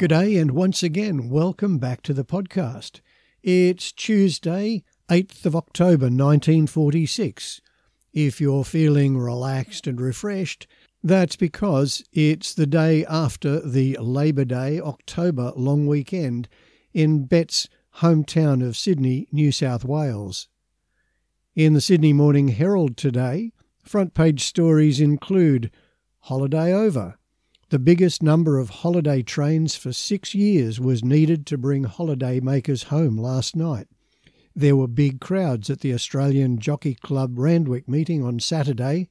G'day, and once again, welcome back to the podcast. It's Tuesday, 8th of October 1946. If you're feeling relaxed and refreshed, that's because it's the day after the Labor Day October long weekend in Bet's hometown of Sydney, New South Wales. In the Sydney Morning Herald today, front page stories include Holiday Over the biggest number of holiday trains for six years was needed to bring holiday makers home last night. There were big crowds at the Australian Jockey Club Randwick meeting on Saturday,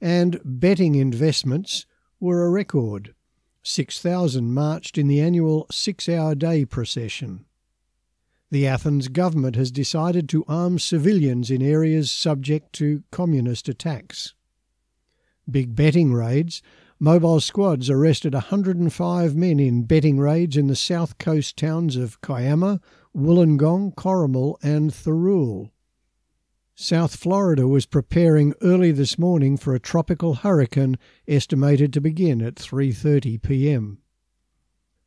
and betting investments were a record. 6,000 marched in the annual six hour day procession. The Athens government has decided to arm civilians in areas subject to communist attacks. Big betting raids Mobile squads arrested 105 men in betting raids in the south coast towns of Kiama, Wollongong, Corrimal, and Thirroul. South Florida was preparing early this morning for a tropical hurricane estimated to begin at 3:30 p.m.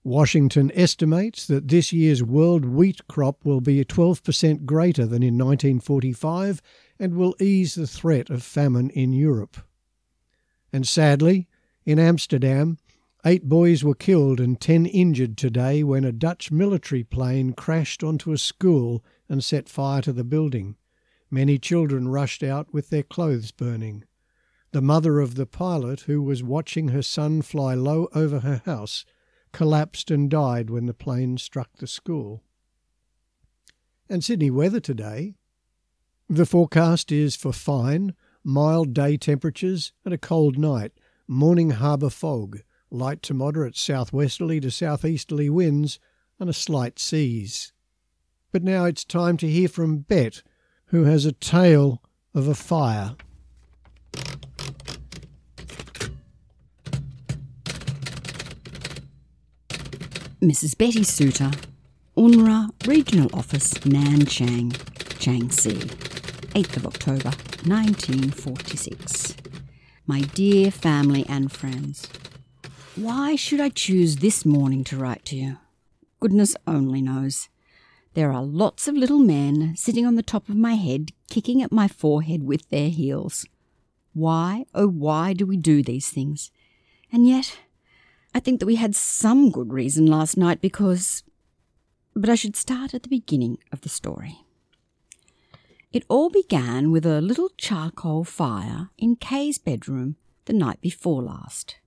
Washington estimates that this year's world wheat crop will be 12% greater than in 1945 and will ease the threat of famine in Europe. And sadly, in Amsterdam, eight boys were killed and ten injured today when a Dutch military plane crashed onto a school and set fire to the building. Many children rushed out with their clothes burning. The mother of the pilot, who was watching her son fly low over her house, collapsed and died when the plane struck the school. And Sydney weather today. The forecast is for fine, mild day temperatures and a cold night morning harbour fog, light to moderate southwesterly to southeasterly winds, and a slight seas. But now it's time to hear from Bet, who has a tale of a fire. Mrs. Betty Suter, UNRRA Regional Office, Nanchang, Jiangxi, 8th of October 1946. My dear family and friends, why should I choose this morning to write to you? Goodness only knows. There are lots of little men sitting on the top of my head, kicking at my forehead with their heels. Why, oh, why do we do these things? And yet, I think that we had some good reason last night because. But I should start at the beginning of the story. It all began with a little charcoal fire in Kay's bedroom the night before last.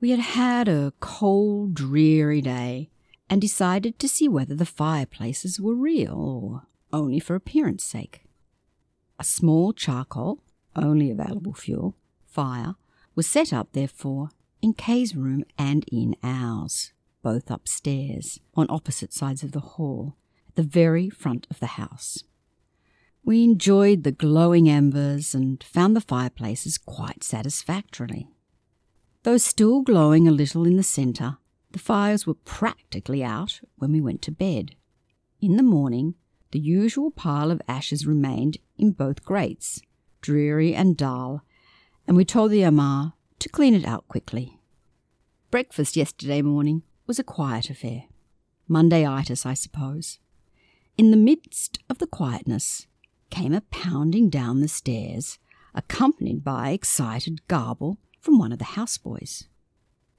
We had had a cold, dreary day and decided to see whether the fireplaces were real or only for appearance sake. A small charcoal, only available fuel, fire was set up, therefore, in Kay's room and in ours, both upstairs, on opposite sides of the hall, at the very front of the house. We enjoyed the glowing embers and found the fireplaces quite satisfactorily. Though still glowing a little in the centre, the fires were practically out when we went to bed. In the morning, the usual pile of ashes remained in both grates, dreary and dull, and we told the amah to clean it out quickly. Breakfast yesterday morning was a quiet affair. Mondayitis, I suppose. In the midst of the quietness, came a pounding down the stairs, accompanied by excited garble from one of the houseboys.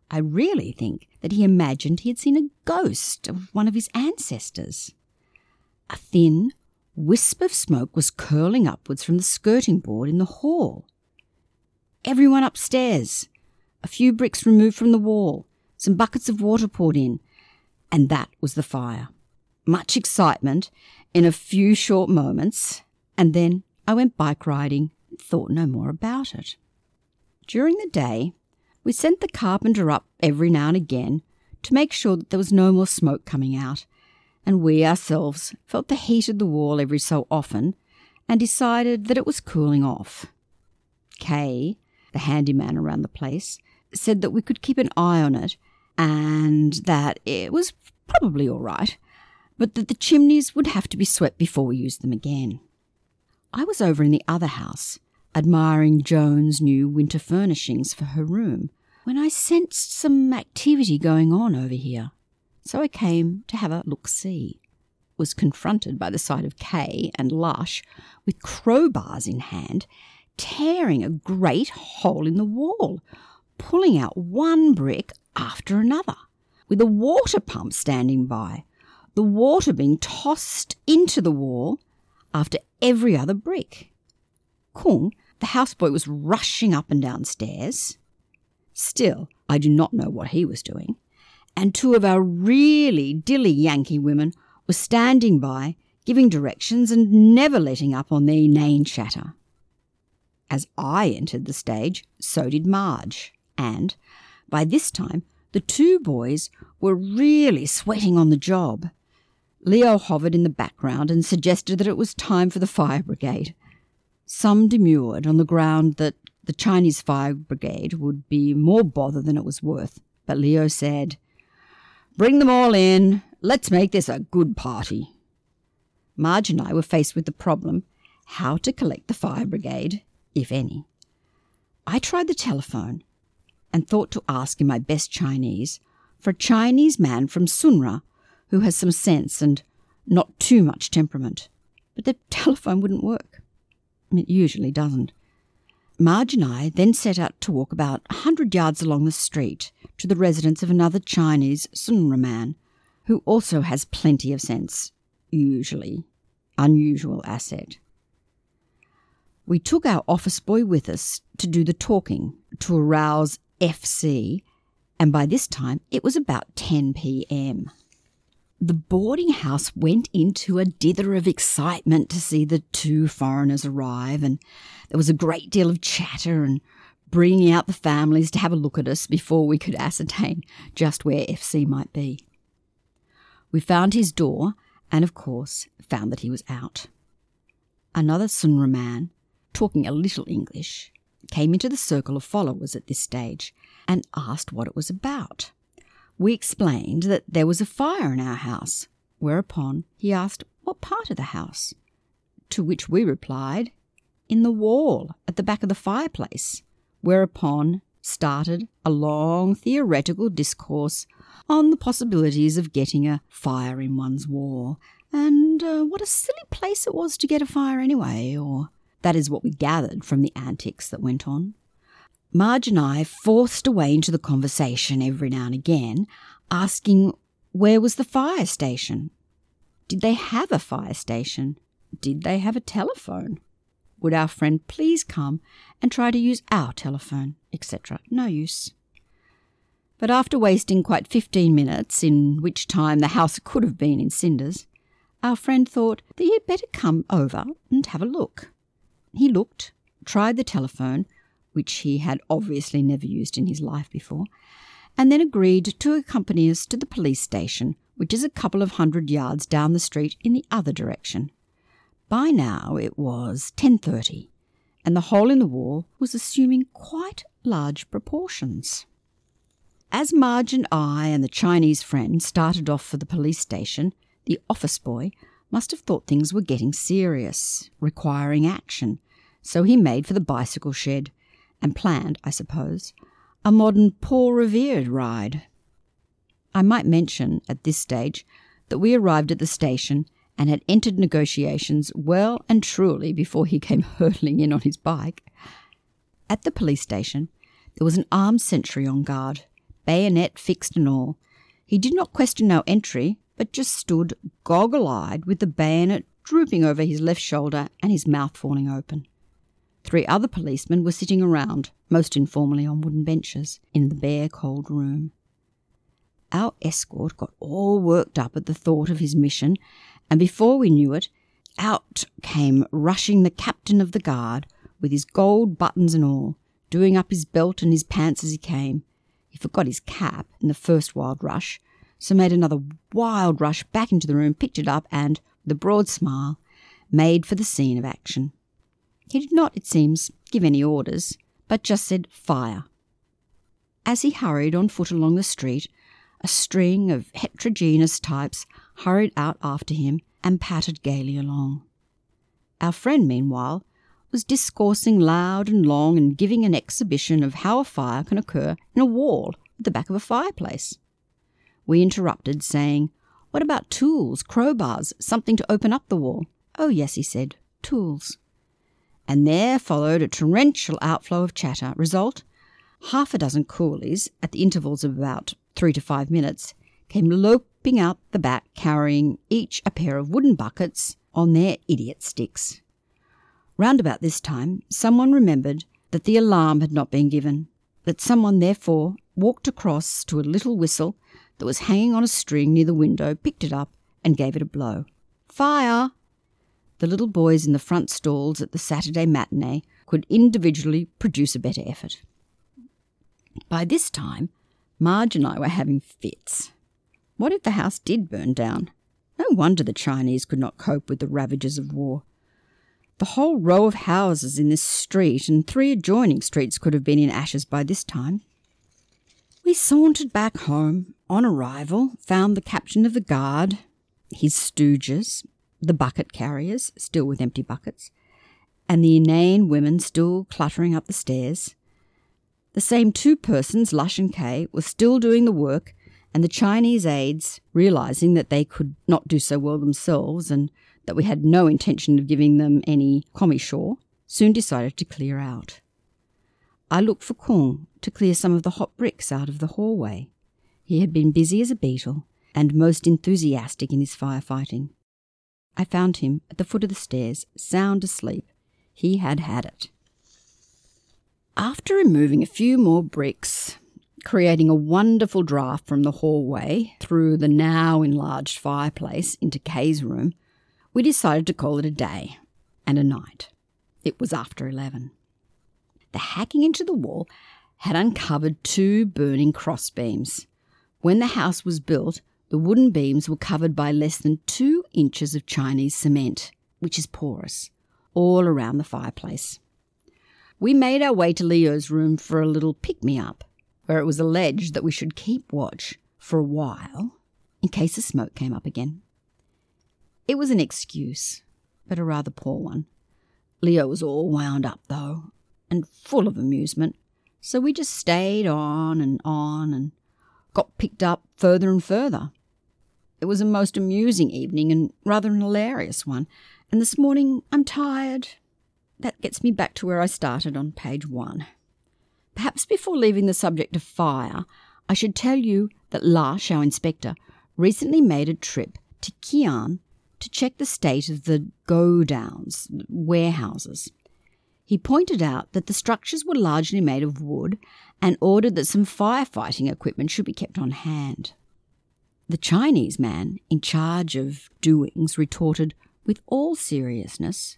I really think that he imagined he had seen a ghost of one of his ancestors. A thin wisp of smoke was curling upwards from the skirting board in the hall. Everyone upstairs, a few bricks removed from the wall, some buckets of water poured in, and that was the fire. Much excitement in a few short moments, and then I went bike riding and thought no more about it. During the day, we sent the carpenter up every now and again to make sure that there was no more smoke coming out, and we ourselves felt the heat of the wall every so often and decided that it was cooling off. Kay, the handyman around the place, said that we could keep an eye on it and that it was probably all right, but that the chimneys would have to be swept before we used them again. I was over in the other house, admiring Joan's new winter furnishings for her room, when I sensed some activity going on over here. so I came to have a look see. Was confronted by the sight of Kay and Lush with crowbars in hand, tearing a great hole in the wall, pulling out one brick after another, with a water pump standing by, the water being tossed into the wall after every other brick. Kung, the houseboy, was rushing up and down stairs. Still, I do not know what he was doing. And two of our really dilly Yankee women were standing by, giving directions and never letting up on their inane chatter. As I entered the stage, so did Marge, and by this time the two boys were really sweating on the job. Leo hovered in the background and suggested that it was time for the fire brigade. Some demurred on the ground that the Chinese fire brigade would be more bother than it was worth, but Leo said, Bring them all in. Let's make this a good party. Marge and I were faced with the problem how to collect the fire brigade, if any. I tried the telephone and thought to ask in my best Chinese for a Chinese man from CNRRA who has some sense and not too much temperament. But the telephone wouldn't work. It usually doesn't. Marge and I then set out to walk about a hundred yards along the street to the residence of another Chinese CNRRA man, who also has plenty of sense, usually. Unusual asset. We took our office boy with us to do the talking, to arouse FC, and by this time it was about 10 pm. The boarding house went into a dither of excitement to see the two foreigners arrive, and there was a great deal of chatter and bringing out the families to have a look at us before we could ascertain just where FC might be. We found his door and, of course, found that he was out. Another CNRRA man, talking a little English, came into the circle of followers at this stage and asked what it was about. We explained that there was a fire in our house, whereupon he asked what part of the house. To which we replied, in the wall at the back of the fireplace, whereupon started a long theoretical discourse on the possibilities of getting a fire in one's wall, and uh, what a silly place it was to get a fire anyway, or that is what we gathered from the antics that went on. Marge and I forced a way into the conversation every now and again, asking where was the fire station? Did they have a fire station? Did they have a telephone? Would our friend please come and try to use our telephone, etc.? No use. But after wasting quite fifteen minutes, in which time the house could have been in cinders, our friend thought that he had better come over and have a look. He looked, tried the telephone, which he had obviously never used in his life before, and then agreed to accompany us to the police station, which is a couple of hundred yards down the street in the other direction. By now it was 10:30, and the hole in the wall was assuming quite large proportions. As Marge and I and the Chinese friend started off for the police station, the office boy must have thought things were getting serious, requiring action, so he made for the bicycle shed, and planned, I suppose, a modern Paul Revere ride. I might mention at this stage that we arrived at the station and had entered negotiations well and truly before he came hurtling in on his bike. At the police station, there was an armed sentry on guard, bayonet fixed and all. He did not question our entry, but just stood goggle eyed with the bayonet drooping over his left shoulder and his mouth falling open. Three other policemen were sitting around, most informally on wooden benches, in the bare, cold room. Our escort got all worked up at the thought of his mission, and before we knew it, out came rushing the captain of the guard, with his gold buttons and all, doing up his belt and his pants as he came. He forgot his cap in the first wild rush, so made another wild rush back into the room, picked it up, and, with a broad smile, made for the scene of action. He did not, it seems, give any orders, but just said fire. As he hurried on foot along the street, a string of heterogeneous types hurried out after him and pattered gaily along. Our friend, meanwhile, was discoursing loud and long and giving an exhibition of how a fire can occur in a wall at the back of a fireplace. we interrupted, saying, What about tools, crowbars, something to open up the wall? Oh, yes, he said, tools. And there followed a torrential outflow of chatter. Result? Half a dozen coolies, at the intervals of about three to five minutes, came loping out the back carrying each a pair of wooden buckets on their idiot sticks. Round about this time, someone remembered that the alarm had not been given, that someone therefore walked across to a little whistle that was hanging on a string near the window, picked it up, and gave it a blow. Fire! The little boys in the front stalls at the Saturday matinee could individually produce a better effort. By this time, Marge and I were having fits. What if the house did burn down? No wonder the Chinese could not cope with the ravages of war. The whole row of houses in this street and three adjoining streets could have been in ashes by this time. We sauntered back home. On arrival, found the captain of the guard, his stooges, the bucket carriers, still with empty buckets, and the inane women still cluttering up the stairs. The same two persons, Lush and Kay, were still doing the work, and the Chinese aides, realizing that they could not do so well themselves and that we had no intention of giving them any commissure, soon decided to clear out. I looked for Kung to clear some of the hot bricks out of the hallway. He had been busy as a beetle and most enthusiastic in his firefighting. I found him at the foot of the stairs, sound asleep. He had had it. After removing a few more bricks, creating a wonderful draught from the hallway through the now enlarged fireplace into Kay's room, we decided to call it a day and a night. It was after 11. The hacking into the wall had uncovered two burning crossbeams. When the house was built, the wooden beams were covered by less than two inches of Chinese cement, which is porous, all around the fireplace. We made our way to Leo's room for a little pick me up, where it was alleged that we should keep watch for a while in case the smoke came up again. It was an excuse, but a rather poor one. Leo was all wound up, though, and full of amusement, so we just stayed on and on and got picked up further and further. It was a most amusing evening and rather an hilarious one. And this morning I'm tired. That gets me back to where I started on page one. Perhaps before leaving the subject of fire, I should tell you that Lash, our inspector, recently made a trip to Kian to check the state of the go downs, warehouses. He pointed out that the structures were largely made of wood and ordered that some firefighting equipment should be kept on hand. The Chinese man in charge of doings retorted with all seriousness,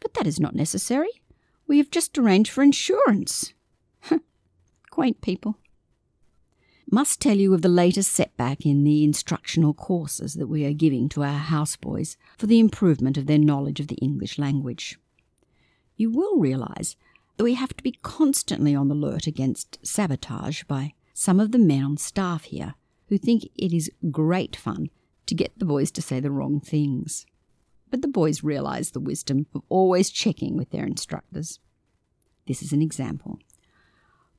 But that is not necessary. We have just arranged for insurance. Quaint people. Must tell you of the latest setback in the instructional courses that we are giving to our houseboys for the improvement of their knowledge of the English language. You will realise that we have to be constantly on the alert against sabotage by some of the men on staff here who think it is great fun to get the boys to say the wrong things. But the boys realize the wisdom of always checking with their instructors. This is an example.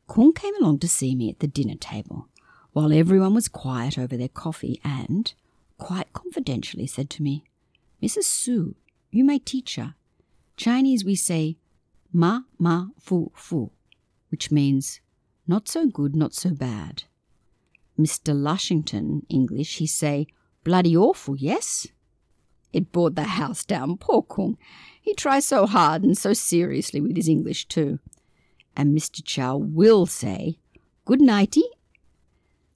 Kung came along to see me at the dinner table while everyone was quiet over their coffee and, quite confidentially, said to me, Mrs. Su, you may teach her. Chinese we say ma ma fu fu, which means not so good, not so bad. Mr. Lushington, English, he say, bloody awful, yes? It brought the house down, poor Kung. He tries so hard and so seriously with his English, too. And Mr. Chow will say, good nighty.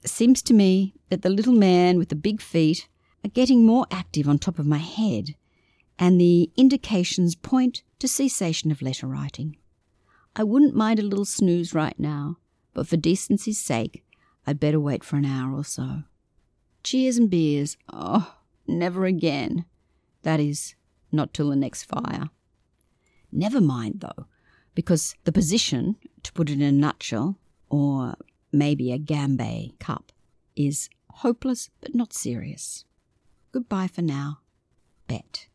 Seems to me that the little man with the big feet are getting more active on top of my head, and the indications point to cessation of letter writing. I wouldn't mind a little snooze right now, but for decency's sake, I'd better wait for an hour or so. Cheers and beers. Oh, never again. That is, not till the next fire. Never mind, though, because the position, to put it in a nutshell, or maybe a Gambay cup, is hopeless but not serious. Goodbye for now. Bet.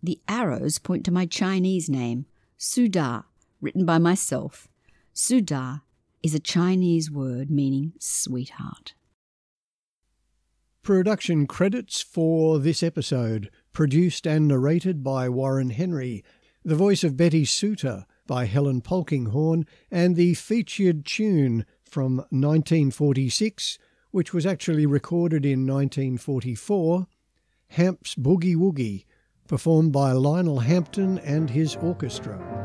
The arrows point to my Chinese name, Suda, written by myself. Suda is a Chinese word meaning sweetheart. Production credits for this episode produced and narrated by Warren Henry, the voice of Betty Suter by Helen Polkinghorne, and the featured tune from 1946, which was actually recorded in 1944, Hamp's Boogie Woogie, performed by Lionel Hampton and his orchestra.